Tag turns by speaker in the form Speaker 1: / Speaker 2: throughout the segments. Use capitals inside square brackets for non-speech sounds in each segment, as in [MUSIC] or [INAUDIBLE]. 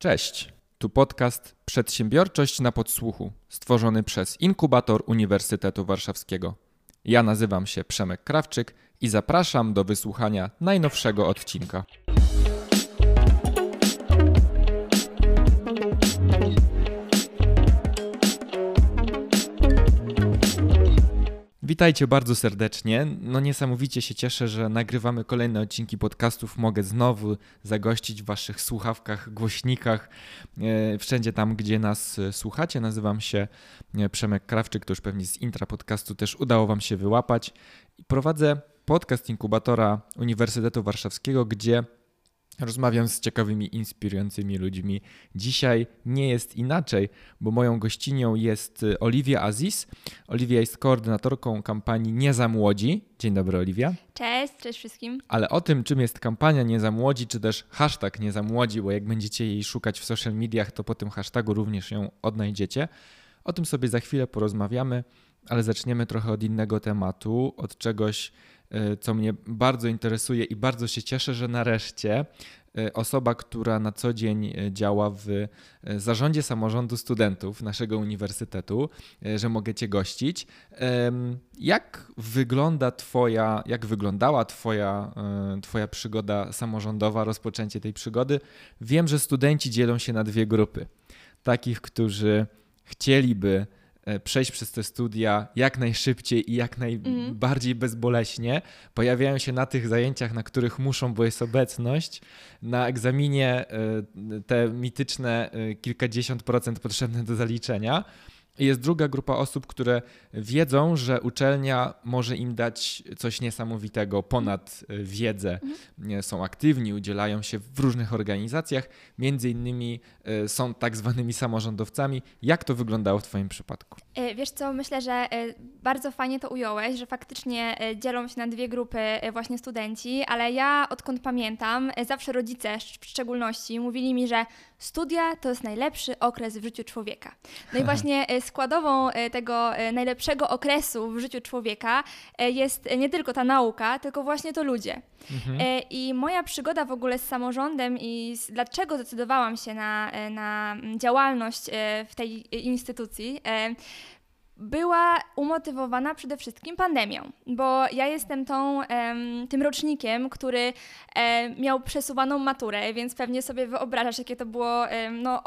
Speaker 1: Cześć, tu podcast Przedsiębiorczość na podsłuchu, stworzony przez Inkubator Uniwersytetu Warszawskiego. Ja nazywam się Przemek Krawczyk i zapraszam do wysłuchania najnowszego odcinka. Witajcie bardzo serdecznie. No niesamowicie się cieszę, że nagrywamy kolejne odcinki podcastów. Mogę znowu zagościć w waszych słuchawkach, głośnikach, e, wszędzie tam, gdzie nas e, słuchacie. Nazywam się e, Przemek Krawczyk, to już pewnie z intra podcastu też udało wam się wyłapać. Prowadzę podcast inkubatora Uniwersytetu Warszawskiego, gdzie Rozmawiam z ciekawymi, inspirującymi ludźmi. Dzisiaj nie jest inaczej, bo moją gościnią jest y, Oliwia Aziz. Oliwia jest koordynatorką kampanii Nie za młodzi. Dzień dobry, Oliwia.
Speaker 2: Cześć, cześć wszystkim.
Speaker 1: Ale o tym, czym jest kampania Nie za młodzi, czy też hashtag Nie za młodzi, bo jak będziecie jej szukać w social mediach, to po tym hashtagu również ją odnajdziecie. O tym sobie za chwilę porozmawiamy, ale zaczniemy trochę od innego tematu, od czegoś, E, co mnie bardzo interesuje i bardzo się cieszę, że nareszcie osoba, która na co dzień e, działa w zarządzie samorządu studentów naszego uniwersytetu, że mogę Cię gościć. Jak wygląda Twoja, jak wyglądała Twoja, twoja przygoda samorządowa, rozpoczęcie tej przygody? Wiem, że studenci dzielą się na dwie grupy. Takich, którzy chcieliby E, przejść przez te studia jak najszybciej i jak najbardziej mm. bezboleśnie. Pojawiają się na tych zajęciach, na których muszą, bo jest obecność. Na egzaminie e, te mityczne e, kilkadziesiąt procent potrzebne do zaliczenia. Jest druga grupa osób, które wiedzą, że uczelnia może im dać coś niesamowitego ponad e, wiedzę. Mhm. Są aktywni, udzielają się w różnych organizacjach, między innymi e, są tak zwanymi samorządowcami. Jak to wyglądało w Twoim przypadku?
Speaker 2: E, wiesz co, myślę, że bardzo fajnie to ująłeś, że faktycznie dzielą się na dwie grupy właśnie studenci, ale ja odkąd pamiętam, zawsze rodzice w szczególności mówili mi, że studia to jest najlepszy okres w życiu człowieka. No i [LAUGHS] właśnie składową e, tego e, najlepszego okresu w życiu człowieka e, jest nie tylko ta nauka, tylko właśnie to ludzie. Mhm. I moja przygoda w ogóle z samorządem i z, dlaczego zdecydowałam się na, na działalność w tej instytucji, była umotywowana przede wszystkim pandemią, bo ja jestem tą, tym rocznikiem, który miał przesuwaną maturę, więc pewnie sobie wyobrażasz, jakie to było no,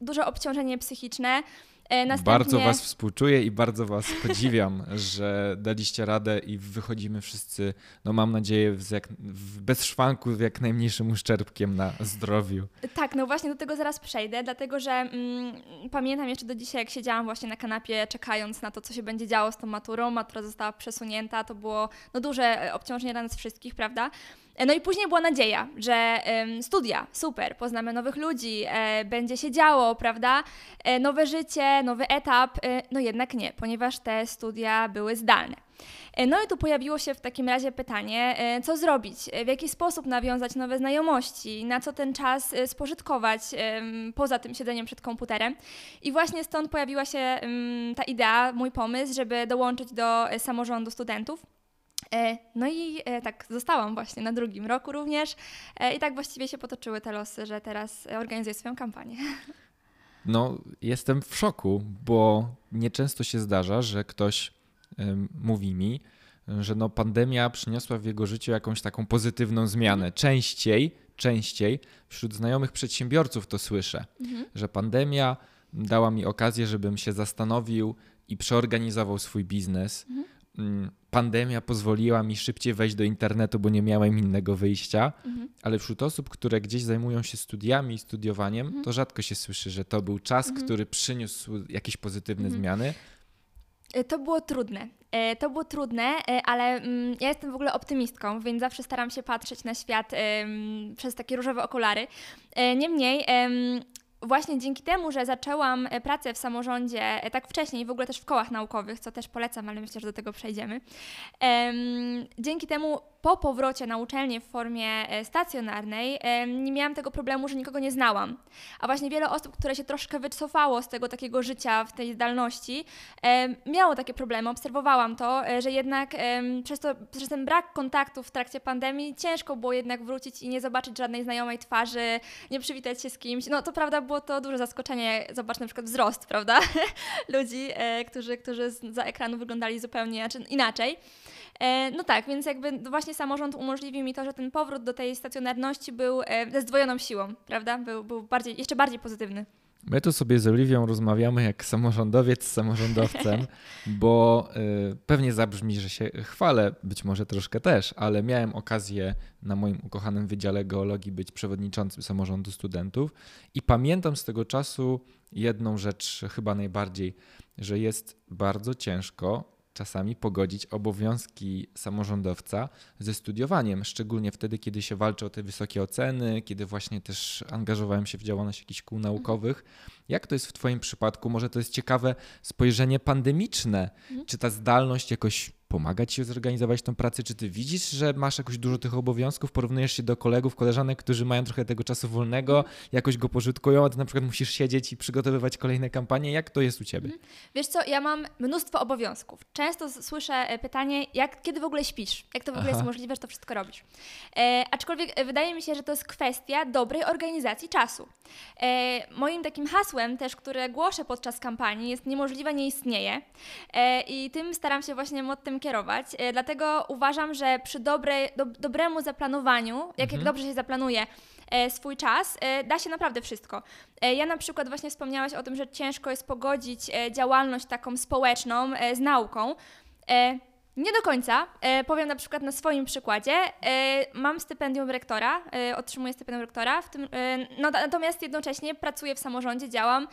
Speaker 2: duże obciążenie psychiczne.
Speaker 1: E, następnie... Bardzo Was współczuję i bardzo Was podziwiam, [LAUGHS] że daliście radę i wychodzimy wszyscy, no mam nadzieję, w jak, w, bez szwanku, z jak najmniejszym uszczerbkiem na zdrowiu.
Speaker 2: Tak, no właśnie do tego zaraz przejdę, dlatego że mm, pamiętam jeszcze do dzisiaj, jak siedziałam właśnie na kanapie, czekając na to, co się będzie działo z tą maturą. Matura została przesunięta, to było no, duże obciążenie dla nas wszystkich, prawda? No i później była nadzieja, że studia, super, poznamy nowych ludzi, e, będzie się działo, prawda? E, nowe życie, nowy etap. E, no jednak nie, ponieważ te studia były zdalne. No i tu pojawiło się w takim razie pytanie, co zrobić, w jaki sposób nawiązać nowe znajomości, na co ten czas spożytkować poza tym siedzeniem przed komputerem. I właśnie stąd pojawiła się ta idea, mój pomysł, żeby dołączyć do samorządu studentów. E, no i e, tak zostałam właśnie na drugim roku również e, i tak właściwie się potoczyły te losy, że teraz organizuję swoją kampanię. [LAUGHS]
Speaker 1: No, jestem w szoku, bo nieczęsto się zdarza, że ktoś mówi mi, że no pandemia przyniosła w jego życiu jakąś taką pozytywną zmianę. Częściej, częściej wśród znajomych przedsiębiorców to słyszę, mhm. że pandemia dała mi okazję, żebym się zastanowił i przeorganizował swój biznes. Mhm pandemia pozwoliła mi szybciej wejść do internetu, bo nie miałem innego wyjścia, mhm. ale wśród osób, które gdzieś zajmują się studiami i studiowaniem, mhm. to rzadko się słyszy, że to był czas, mhm. który przyniósł jakieś pozytywne mhm. zmiany.
Speaker 2: E, to było trudne. E, to było trudne, e, ale mm, ja jestem w ogóle optymistką, więc zawsze staram się patrzeć na świat przez takie różowe okulary. Niemniej właśnie dzięki temu, że zaczęłam e, pracę w samorządzie e, tak wcześniej, w ogóle też w kołach naukowych, co też polecam, ale myślę, że do tego przejdziemy. Dzięki temu po powrocie na uczelnię w formie e, stacjonarnej nie miałam tego problemu, że nikogo nie znałam. A właśnie wiele osób, które się troszkę wycofało z tego takiego życia w tej zdalności, miało takie problemy. Obserwowałam to, e, że jednak przez, to, przez ten brak kontaktu w trakcie pandemii ciężko było jednak wrócić i nie zobaczyć żadnej znajomej twarzy, nie przywitać się z kimś. No to prawda, było to duże zaskoczenie. Zobacz na przykład wzrost, prawda? [LAUGHS] Ludzi, e, którzy, którzy za ekranu wyglądali zupełnie znaczy inaczej. E, no tak, więc jakby właśnie samorząd umożliwił mi to, że ten powrót do tej stacjonarności był e, ze zdwojoną siłą, prawda? Był, był bardziej, jeszcze bardziej pozytywny.
Speaker 1: My tu sobie z Oliwią rozmawiamy jak samorządowiec z samorządowcem, [LAUGHS] bo y, pewnie zabrzmi, że się chwalę, być może troszkę też, ale miałem okazję na moim ukochanym Wydziale Geologii być przewodniczącym samorządu studentów i pamiętam z tego czasu jedną rzecz chyba najbardziej, że jest bardzo ciężko czasami pogodzić obowiązki samorządowca ze studiowaniem, szczególnie wtedy, kiedy się walczy o te wysokie oceny, kiedy właśnie też angażowałem się w działalność jakichś kół naukowych. Jak to jest w Twoim przypadku? Może to jest ciekawe spojrzenie pandemiczne. Mhm. Czy ta zdalność jakoś pomaga ci zorganizować tą pracę? Czy ty widzisz, że masz jakoś dużo tych obowiązków, porównujesz się do kolegów, koleżanek, którzy mają trochę tego czasu wolnego, jakoś go pożytkują, a ty na przykład musisz siedzieć i przygotowywać kolejne kampanie. Jak to jest u ciebie? Mhm.
Speaker 2: Wiesz co, ja mam mnóstwo obowiązków. Często słyszę e, pytanie, jak, kiedy w ogóle śpisz? Jak to w ogóle Aha. jest możliwe, że to wszystko robisz? E, aczkolwiek e, wydaje mi się, że to jest kwestia dobrej organizacji czasu. E, moim takim hasłem też, które głoszę podczas kampanii jest niemożliwe nie istnieje e, i tym staram się właśnie mottem kierować. E, dlatego uważam, że przy dobre, do, dobremu zaplanowaniu, jak, mhm. jak dobrze się zaplanuje e, swój czas, e, da się naprawdę wszystko. Ja na przykład właśnie wspomniałaś o tym, że ciężko jest pogodzić działalność taką społeczną z nauką. Nie do końca. Powiem na przykład na swoim przykładzie. Mam stypendium rektora, otrzymuję stypendium rektora, tym, no, natomiast jednocześnie pracuję w samorządzie, działam,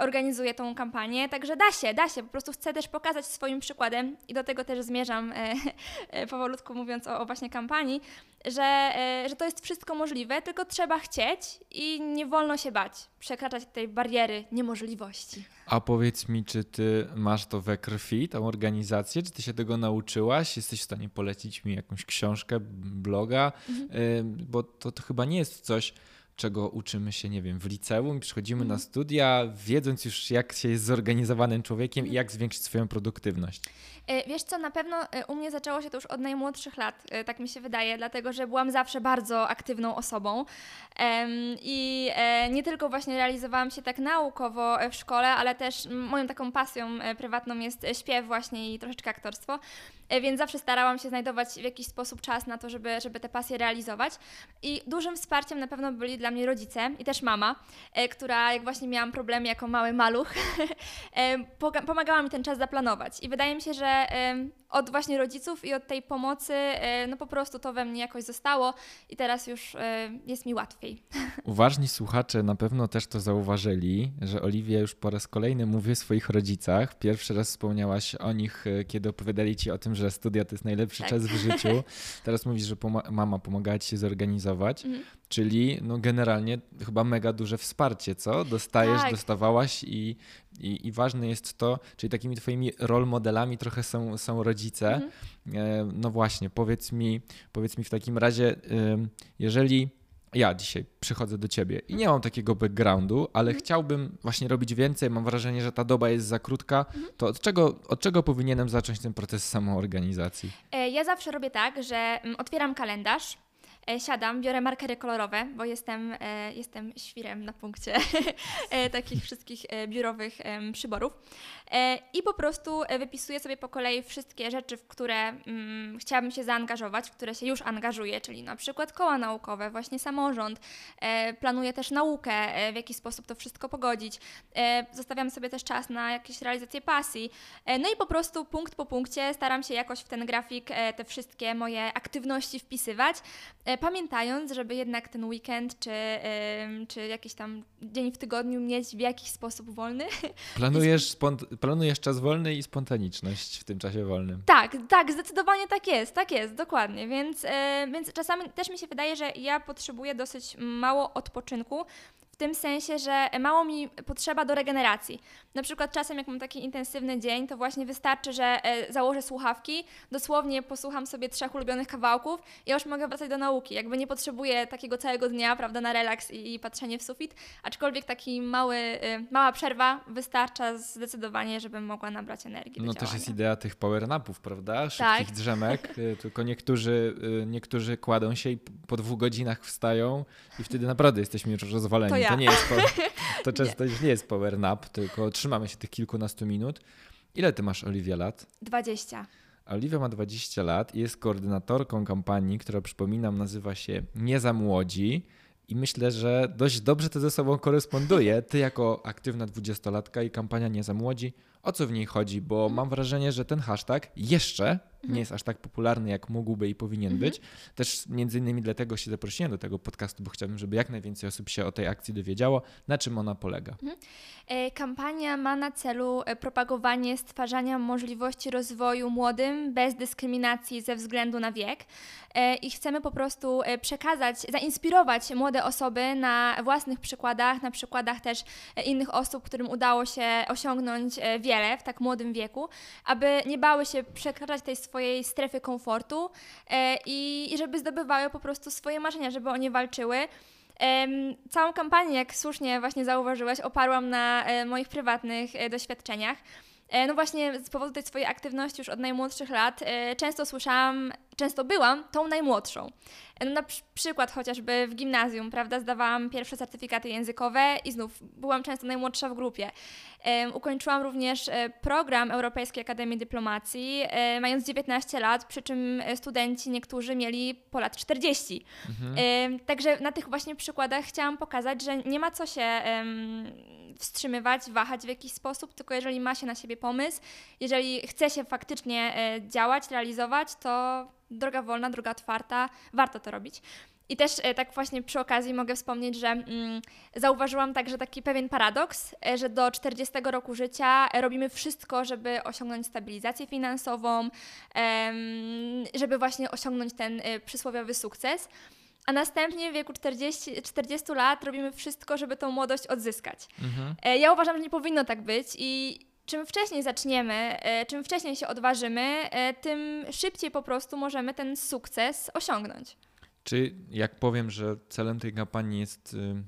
Speaker 2: organizuję tą kampanię, także da się, da się. Po prostu chcę też pokazać swoim przykładem i do tego też zmierzam [LAUGHS] powolutku mówiąc o, o właśnie kampanii, że, e, że to jest wszystko możliwe, tylko trzeba chcieć i nie wolno się bać, przekraczać tej bariery niemożliwości.
Speaker 1: A powiedz mi, czy ty masz to we krwi, tą organizację? Czy ty się tego nauczyłaś? Jesteś w stanie polecić mi jakąś książkę, bloga? Mhm. Bo to, to chyba nie jest coś, czego uczymy się, nie wiem, w liceum i przychodzimy mhm. na studia, wiedząc już, jak się jest zorganizowanym człowiekiem mhm. i jak zwiększyć swoją produktywność.
Speaker 2: E, wiesz co, na pewno e, u mnie zaczęło się to już od najmłodszych lat, e, tak mi się wydaje, dlatego że byłam zawsze bardzo aktywną osobą i nie tylko właśnie realizowałam się tak naukowo w szkole, ale też moją taką pasją prywatną jest śpiew właśnie i troszeczkę aktorstwo, więc zawsze starałam się znajdować w jakiś sposób czas na to, żeby, żeby te pasje realizować i dużym wsparciem na pewno byli dla mnie rodzice i też mama, która jak właśnie miałam problemy jako mały maluch, [LAUGHS] pomagała mi ten czas zaplanować. I wydaje mi się, że od właśnie rodziców i od tej pomocy, e, no po prostu to we mnie jakoś zostało i teraz już e, jest mi łatwiej. [LAUGHS]
Speaker 1: Uważni słuchacze na pewno też to zauważyli, że Oliwia już po raz kolejny mówi o swoich rodzicach. Pierwszy raz wspomniałaś o nich, e, kiedy opowiadali ci o tym, że studia to jest najlepszy tak. czas w życiu. [LAUGHS] Teraz mówisz, że pom- mama pomagała ci się zorganizować, mhm. czyli no generalnie chyba mega duże wsparcie, co? Dostajesz, tak. dostawałaś i i, I ważne jest to, czyli takimi twoimi role modelami trochę są, są rodzice. Mhm. E, no właśnie, powiedz mi, powiedz mi w takim razie, jeżeli ja dzisiaj przychodzę do ciebie i nie mam takiego backgroundu, ale mhm. chciałbym właśnie robić więcej, mam wrażenie, że ta doba jest za krótka, mhm. to od czego, od czego powinienem zacząć ten proces samoorganizacji?
Speaker 2: E, ja zawsze robię tak, że mm, otwieram kalendarz, siadam, biorę markery kolorowe, bo jestem, e, jestem świrem na punkcie [LAUGHS] e, takich wszystkich biurowych przyborów. I po prostu wypisuję sobie po kolei wszystkie rzeczy, w które mm, chciałabym się zaangażować, w które się już angażuję, czyli na przykład koła naukowe, właśnie samorząd. Planuję też naukę, w jaki sposób to wszystko pogodzić. Zostawiam sobie też czas na jakieś realizacje pasji. No i po prostu punkt po punkcie staram się jakoś w ten grafik te wszystkie moje aktywności wpisywać pamiętając, żeby jednak ten weekend czy, czy jakiś tam dzień w tygodniu mieć w jakiś sposób wolny. [LAUGHS]
Speaker 1: Planujesz, planujesz czas wolny i spontaniczność w tym czasie wolnym.
Speaker 2: Tak, tak, zdecydowanie tak jest, tak jest, dokładnie. Więc, więc czasami też mi się wydaje, że ja potrzebuję dosyć mało odpoczynku tym sensie, że mało mi potrzeba do regeneracji. Na przykład czasem, jak mam taki intensywny dzień, to właśnie wystarczy, że e, założę słuchawki, dosłownie posłucham sobie trzech ulubionych kawałków i już mogę wracać do nauki. Jakby nie potrzebuję takiego całego dnia, prawda, na relaks i, i patrzenie w sufit, aczkolwiek taki mały, e, mała przerwa wystarcza zdecydowanie, żebym mogła nabrać energii.
Speaker 1: No też jest idea tych power napów, prawda? Szybkich
Speaker 2: Tak.
Speaker 1: drzemek, y, [LAUGHS] tylko niektórzy, niektórzy kładą się i po dwóch godzinach wstają i wtedy naprawdę jesteśmy już rozwaleni.
Speaker 2: To
Speaker 1: nie jest po, [LAUGHS] to często już nie jest power nap, tylko trzymamy się tych kilkunastu minut. Ile ty masz, Oliwia, lat?
Speaker 2: 20.
Speaker 1: Oliwia ma 20 lat i jest koordynatorką kampanii, która przypominam nazywa się Nie za młodzi. I myślę, że dość dobrze to ze sobą koresponduje. Ty jako aktywna dwudziestolatka i kampania Nie za młodzi, o co w niej chodzi? Bo mam wrażenie, że ten hashtag jeszcze nie jest aż tak popularny, jak mógłby i powinien być. Też między innymi dlatego się zaprosiłem do tego podcastu, bo chciałbym, żeby jak najwięcej osób się o tej akcji dowiedziało. Na czym ona polega?
Speaker 2: E, Kampania ma na celu e, propagowanie stwarzania możliwości rozwoju młodym bez dyskryminacji ze względu na wiek E, i chcemy po prostu przekazać, zainspirować młode osoby na własnych przykładach, na przykładach też innych osób, którym udało się osiągnąć e, wiele w tak młodym wieku, aby nie bały się przekraczać tej swojej strefy komfortu e, i i żeby zdobywały po prostu swoje marzenia, żeby o nie walczyły. Całą kampanię, jak słusznie właśnie zauważyłeś, oparłam na e, moich prywatnych e, doświadczeniach. E, No właśnie z powodu tej swojej aktywności już od najmłodszych lat e, często słyszałam, często byłam tą najmłodszą. E, No na przy- przykład chociażby w gimnazjum, prawda, zdawałam pierwsze certyfikaty językowe i znów byłam często najmłodsza w grupie. Ukończyłam również program Europejskiej Akademii Dyplomacji, mając 19 lat, przy czym studenci niektórzy mieli po lat 40. Em, Także na tych właśnie przykładach chciałam pokazać, że nie ma co się wstrzymywać, wahać w jakiś sposób, tylko jeżeli ma się na siebie pomysł, jeżeli chce się faktycznie e, działać, realizować, to droga wolna, droga otwarta, warto to robić. I też e, tak właśnie przy okazji mogę wspomnieć, że mm, zauważyłam także taki pewien paradoks, e, że do 40 roku życia robimy wszystko, żeby osiągnąć stabilizację finansową, żeby właśnie osiągnąć ten przysłowiowy sukces. A następnie w wieku 40, 40 lat robimy wszystko, żeby tą młodość odzyskać.
Speaker 1: Mhm.
Speaker 2: Ja uważam, że nie powinno tak być i czym wcześniej zaczniemy, e, czym wcześniej się odważymy, e, tym szybciej po prostu możemy ten sukces osiągnąć.
Speaker 1: Czy jak powiem, że celem tej kampanii jest y,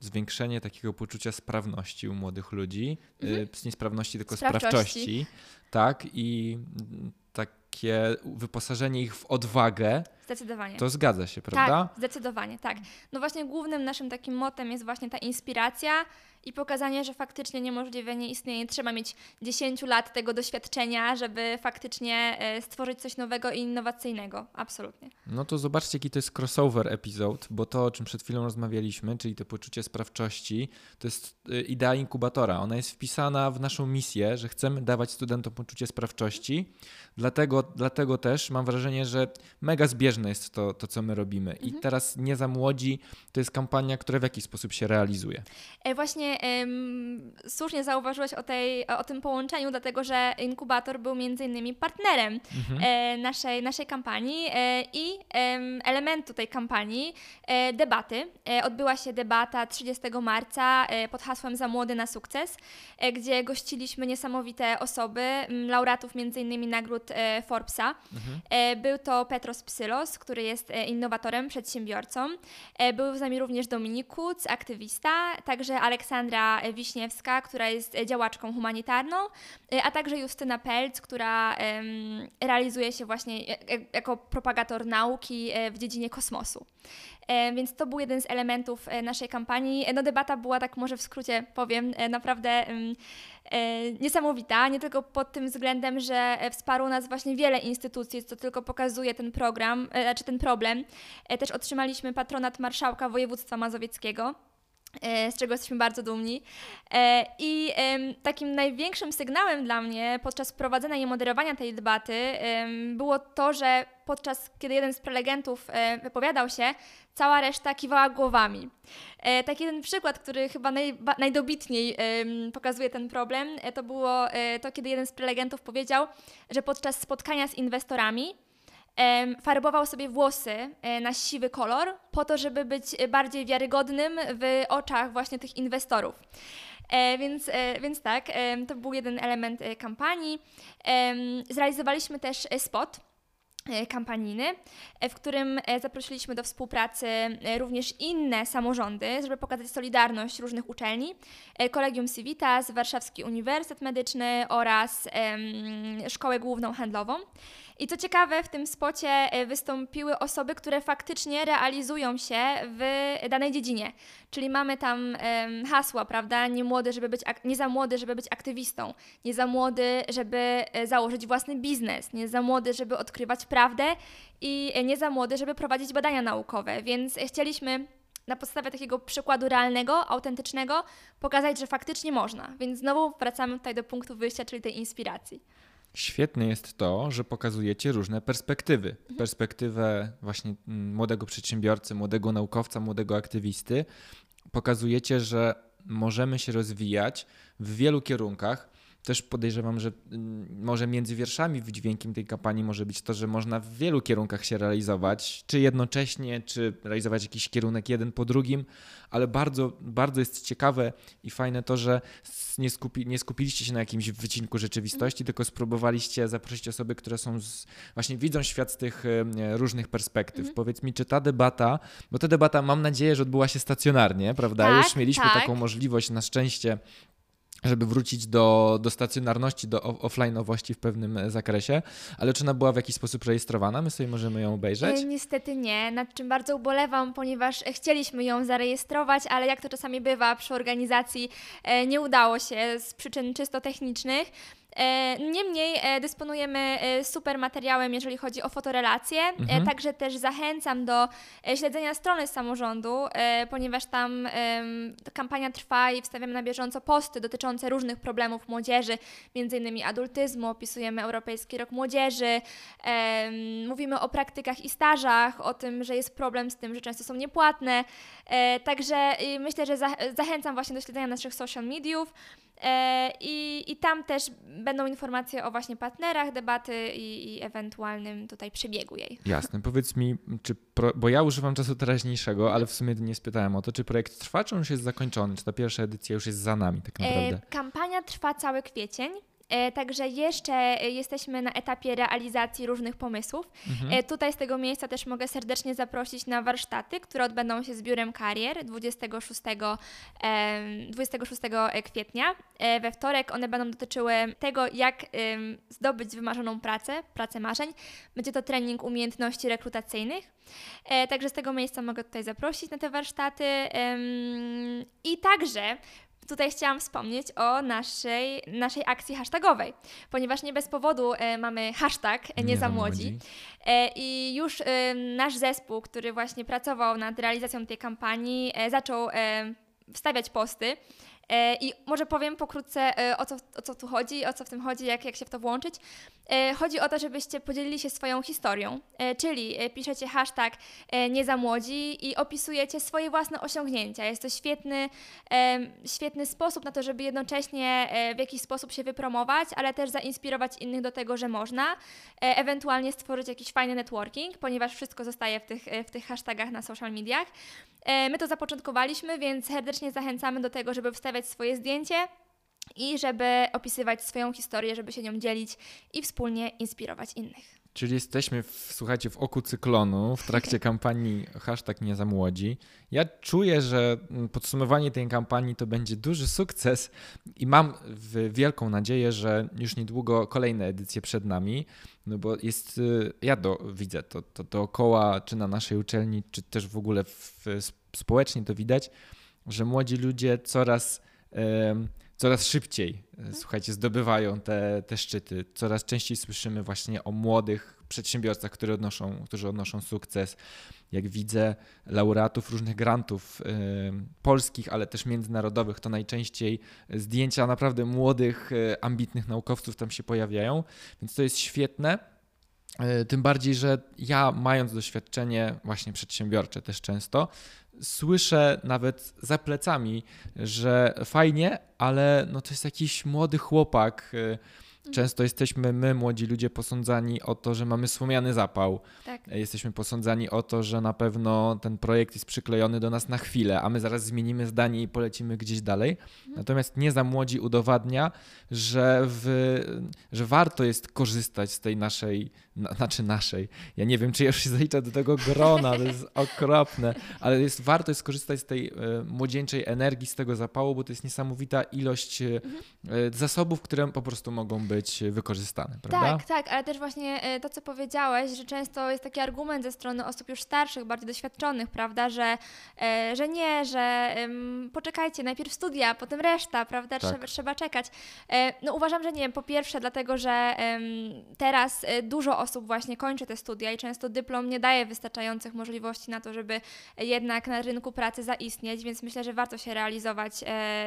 Speaker 1: zwiększenie takiego poczucia sprawności u młodych ludzi, y, nie sprawności, tylko
Speaker 2: Sprawczości.
Speaker 1: sprawczości, tak, i mm, takie wyposażenie ich w odwagę,
Speaker 2: Zdecydowanie.
Speaker 1: to zgadza się, prawda?
Speaker 2: Tak, zdecydowanie, tak. No właśnie głównym naszym takim motem jest właśnie ta inspiracja i pokazanie, że faktycznie niemożliwe nie istnieje. Trzeba mieć 10 lat tego doświadczenia, żeby faktycznie e, stworzyć coś nowego i innowacyjnego. Absolutnie.
Speaker 1: No to zobaczcie, jaki to jest crossover epizod, bo to, o czym przed chwilą rozmawialiśmy, czyli to poczucie sprawczości, to jest y, idea inkubatora. Ona jest wpisana w naszą misję, że chcemy dawać studentom poczucie sprawczości. Dlatego, dlatego też mam wrażenie, że mega zbieżne jest to, to co my robimy. I teraz Nie za młodzi to jest kampania, która w jakiś sposób się realizuje.
Speaker 2: E, Właśnie słusznie zauważyłeś o, tej, o tym połączeniu, dlatego że inkubator był między innymi partnerem e, naszej, naszej kampanii e, i em, elementu tej kampanii debaty. Odbyła się debata 30 marca pod hasłem Za młody na sukces, gdzie gościliśmy niesamowite osoby, laureatów między innymi nagród Forbesa. E, Był to Petros Psylos, który jest e, innowatorem, przedsiębiorcą. E, Był z nami również Dominik Kuc, aktywista, także Aleksandra e, Wiśniewska, która jest działaczką humanitarną, a także Justyna Pelc, która realizuje się właśnie jako propagator nauki w dziedzinie kosmosu. E, Więc to był jeden z elementów e, naszej kampanii. E, No debata była, tak może w skrócie powiem, naprawdę e, niesamowita, nie tylko pod tym względem, że wsparło nas właśnie wiele instytucji, co tylko pokazuje ten program, e, znaczy ten problem. Też otrzymaliśmy patronat marszałka województwa mazowieckiego. E, Z czego jesteśmy bardzo dumni. E, I takim największym sygnałem dla mnie podczas prowadzenia i moderowania tej debaty było to, że podczas kiedy jeden z prelegentów e, wypowiadał się, cała reszta kiwała głowami. Taki jeden przykład, który chyba najba- najdobitniej pokazuje ten problem, to było to, kiedy jeden z prelegentów powiedział, że podczas spotkania z inwestorami farbował sobie włosy e, na siwy kolor, po to, żeby być bardziej wiarygodnym w oczach właśnie tych inwestorów. E, więc, e, więc tak, to był jeden element kampanii. Zrealizowaliśmy też spot kampanijny, w którym zaprosiliśmy do współpracy również inne samorządy, żeby pokazać solidarność różnych uczelni, Kolegium Civitas, Warszawski Uniwersytet Medyczny oraz Szkołę Główną Handlową. I co ciekawe, w tym spocie e, wystąpiły osoby, które faktycznie realizują się w danej dziedzinie. Czyli mamy tam hasła, prawda? Nie, młody, żeby być, nie za młody, żeby być aktywistą, nie za młody, żeby e, założyć własny biznes, nie za młody, żeby odkrywać prawdę i e, nie za młody, żeby prowadzić badania naukowe. Więc chcieliśmy na podstawie takiego przykładu realnego, autentycznego, pokazać, że faktycznie można. Więc znowu wracamy tutaj do punktu wyjścia, czyli tej inspiracji.
Speaker 1: Świetne jest to, że pokazujecie różne perspektywy. Mhm. Perspektywę właśnie mm, młodego przedsiębiorcy, młodego naukowca, młodego aktywisty. Pokazujecie, że możemy się rozwijać w wielu kierunkach, też podejrzewam, że mm, może między wierszami wydźwiękiem tej kampanii może być to, że można w wielu kierunkach się realizować, czy jednocześnie, czy realizować jakiś kierunek jeden po drugim, ale bardzo, bardzo jest ciekawe i fajne to, że nie, skupi, nie skupiliście się na jakimś wycinku rzeczywistości, tylko spróbowaliście zaprosić osoby, które są z, właśnie widzą świat z tych różnych perspektyw. Mhm. Powiedz mi, czy ta debata, bo ta debata mam nadzieję, że odbyła się stacjonarnie, prawda? Tak, Już mieliśmy tak. taką możliwość na szczęście żeby wrócić do, do stacjonarności, do offline'owości w pewnym zakresie, ale czy ona była w jakiś sposób rejestrowana? My sobie możemy ją obejrzeć?
Speaker 2: E, niestety nie, nad czym bardzo ubolewam, ponieważ chcieliśmy ją zarejestrować, ale jak to czasami bywa przy organizacji, e, nie udało się z przyczyn czysto technicznych. E, niemniej e, dysponujemy e, super materiałem, jeżeli chodzi o fotorelacje, mhm. także też zachęcam do śledzenia strony samorządu, ponieważ tam kampania trwa i wstawiamy na bieżąco posty dotyczące różnych problemów młodzieży, innymi adultyzmu, opisujemy Europejski Rok Młodzieży, mówimy o praktykach i stażach, o tym, że jest problem z tym, że często są niepłatne, także myślę, że zachęcam właśnie do śledzenia naszych social mediów, I, I tam też będą informacje o właśnie partnerach debaty i, i ewentualnym tutaj przebiegu jej.
Speaker 1: Jasne. Powiedz mi, czy pro, bo ja używam czasu teraźniejszego, ale w sumie nie spytałem o to, czy projekt trwa, czy on już jest zakończony? Czy ta pierwsza edycja już jest za nami tak e, naprawdę?
Speaker 2: E, kampania trwa cały kwiecień. E, także jeszcze e, jesteśmy na etapie realizacji różnych pomysłów. Mhm. E, tutaj z tego miejsca też mogę serdecznie zaprosić na warsztaty, które odbędą się z Biurem Karier 26, 26 kwietnia. We wtorek one będą dotyczyły tego, jak zdobyć wymarzoną pracę, pracę marzeń. Będzie to trening umiejętności rekrutacyjnych. Także z tego miejsca mogę tutaj zaprosić na te warsztaty. I także Tutaj chciałam wspomnieć o naszej, naszej akcji hashtagowej, ponieważ nie bez powodu e, mamy hashtag nie, nie za młodzi. E, I już e, nasz zespół, który właśnie pracował nad realizacją tej kampanii, e, zaczął e, wstawiać posty E, I może powiem pokrótce, e, o co, o co tu chodzi, o co w tym chodzi, jak, jak się w to włączyć. E, chodzi o to, żebyście podzielili się swoją historią, czyli piszecie hashtag nie za młodzi i opisujecie swoje własne osiągnięcia. Jest to świetny, świetny sposób na to, żeby jednocześnie w jakiś sposób się wypromować, ale też zainspirować innych do tego, że można, ewentualnie stworzyć jakiś fajny networking, ponieważ wszystko zostaje w tych, w tych hashtagach na social mediach. E, my to zapoczątkowaliśmy, więc serdecznie zachęcamy do tego, żeby wstawiać swoje zdjęcie i żeby opisywać swoją historię, żeby się nią dzielić i wspólnie inspirować innych.
Speaker 1: Czyli jesteśmy, w, słuchajcie, w oku cyklonu w trakcie [LAUGHS] kampanii hashtag nie za młodzi. Ja czuję, że podsumowanie tej kampanii to będzie duży sukces i mam wielką nadzieję, że już niedługo kolejne edycje przed nami, no bo jest, y, ja do, widzę to, to dookoła, czy na naszej uczelni, czy też w ogóle w, społecznie to widać, że młodzi ludzie coraz coraz szybciej, e, słuchajcie, zdobywają te, te szczyty. Coraz częściej słyszymy właśnie o młodych przedsiębiorcach, które odnoszą, którzy odnoszą sukces. Jak widzę laureatów różnych grantów polskich, ale też międzynarodowych, to najczęściej zdjęcia naprawdę młodych, y, ambitnych naukowców tam się pojawiają, więc to jest świetne. Y, tym bardziej, że ja, mając doświadczenie właśnie przedsiębiorcze też często, słyszę nawet za plecami, że fajnie, ale no to jest jakiś młody chłopak, y, Często jesteśmy my, młodzi ludzie, posądzani o to, że mamy słomiany zapał.
Speaker 2: Tak.
Speaker 1: Jesteśmy posądzani o to, że na pewno ten projekt jest przyklejony do nas na chwilę, a my zaraz zmienimy zdanie i polecimy gdzieś dalej.
Speaker 2: Mhm.
Speaker 1: Natomiast nie za młodzi udowadnia, że, w, że warto jest korzystać z tej naszej, na, znaczy naszej. Ja nie wiem, czy ja już się zaliczę do tego grona, to jest [LAUGHS] okropne, ale jest, warto jest skorzystać z tej e, młodzieńczej energii, z tego zapału, bo to jest niesamowita ilość e,
Speaker 2: Mhm.
Speaker 1: e, zasobów, które po prostu mogą być wykorzystane, prawda?
Speaker 2: Tak, tak, ale też właśnie e, to, co powiedziałeś, że często jest taki argument ze strony osób już starszych, bardziej doświadczonych, prawda, że, e, że nie, że poczekajcie, najpierw studia, potem reszta, prawda,
Speaker 1: Tak.
Speaker 2: trzeba, trzeba czekać. E, No uważam, że nie, po pierwsze dlatego, że teraz dużo osób właśnie kończy te studia i często dyplom nie daje wystarczających możliwości na to, żeby jednak na rynku pracy zaistnieć, więc myślę, że warto się realizować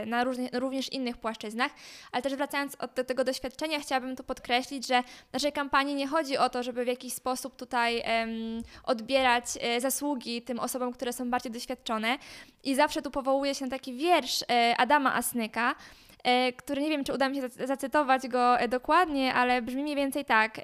Speaker 2: na różnych, również innych płaszczyznach, ale też wracając od te- tego doświadczenia, chciałabym tu podkreślić, że naszej kampanii nie chodzi o to, żeby w jakiś sposób tutaj em, odbierać e, zasługi tym osobom, które są bardziej doświadczone i zawsze tu powołuje się na taki wiersz e, Adama Asnyka, e, który nie wiem, czy uda mi się zac- zacytować go dokładnie, ale brzmi mniej więcej tak.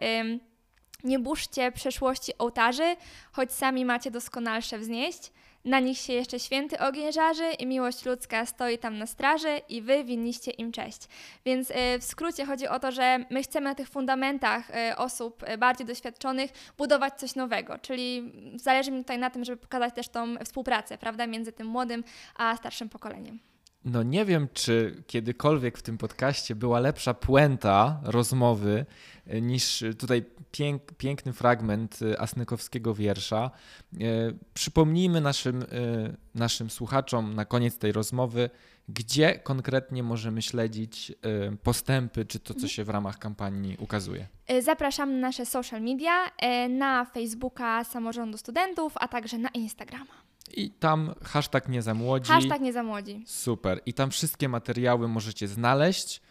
Speaker 2: nie burzcie przeszłości ołtarzy, choć sami macie doskonalsze wznieść. Na nich się jeszcze święty ogień żarzy i miłość ludzka stoi tam na straży i wy winniście im cześć. Więc e, w skrócie chodzi o to, że my chcemy na tych fundamentach e, osób e, bardziej doświadczonych budować coś nowego, czyli zależy mi tutaj na tym, żeby pokazać też tą współpracę, prawda, między tym młodym a starszym pokoleniem.
Speaker 1: No nie wiem, czy kiedykolwiek w tym podcaście była lepsza puenta rozmowy e, niż tutaj pięk, piękny fragment e, Asnykowskiego wiersza. E, Przypomnijmy naszym, naszym słuchaczom na koniec tej rozmowy, gdzie konkretnie możemy śledzić postępy, czy to, co się w ramach kampanii ukazuje.
Speaker 2: Zapraszam na nasze social media, na Facebooka Samorządu Studentów, a także na Instagrama.
Speaker 1: I tam hashtag nie za młodzi.
Speaker 2: Hashtag nie za młodzi.
Speaker 1: Super. I tam wszystkie materiały możecie znaleźć.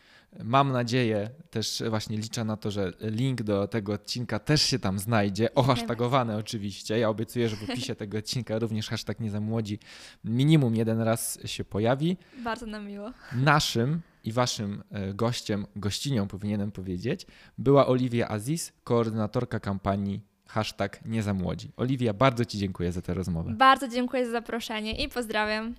Speaker 1: Mam nadzieję, też właśnie liczę na to, że link do tego odcinka też się tam znajdzie, ohasztagowany oczywiście. Ja obiecuję, że w opisie [LAUGHS] tego odcinka również hashtag nie za młodzi minimum jeden raz się pojawi.
Speaker 2: Bardzo nam miło.
Speaker 1: Naszym i waszym e, gościem, gościnią powinienem powiedzieć, była Oliwia Aziz, koordynatorka kampanii hashtag nie za młodzi. Oliwia, bardzo ci dziękuję za tę rozmowę.
Speaker 2: Bardzo dziękuję za zaproszenie i pozdrawiam.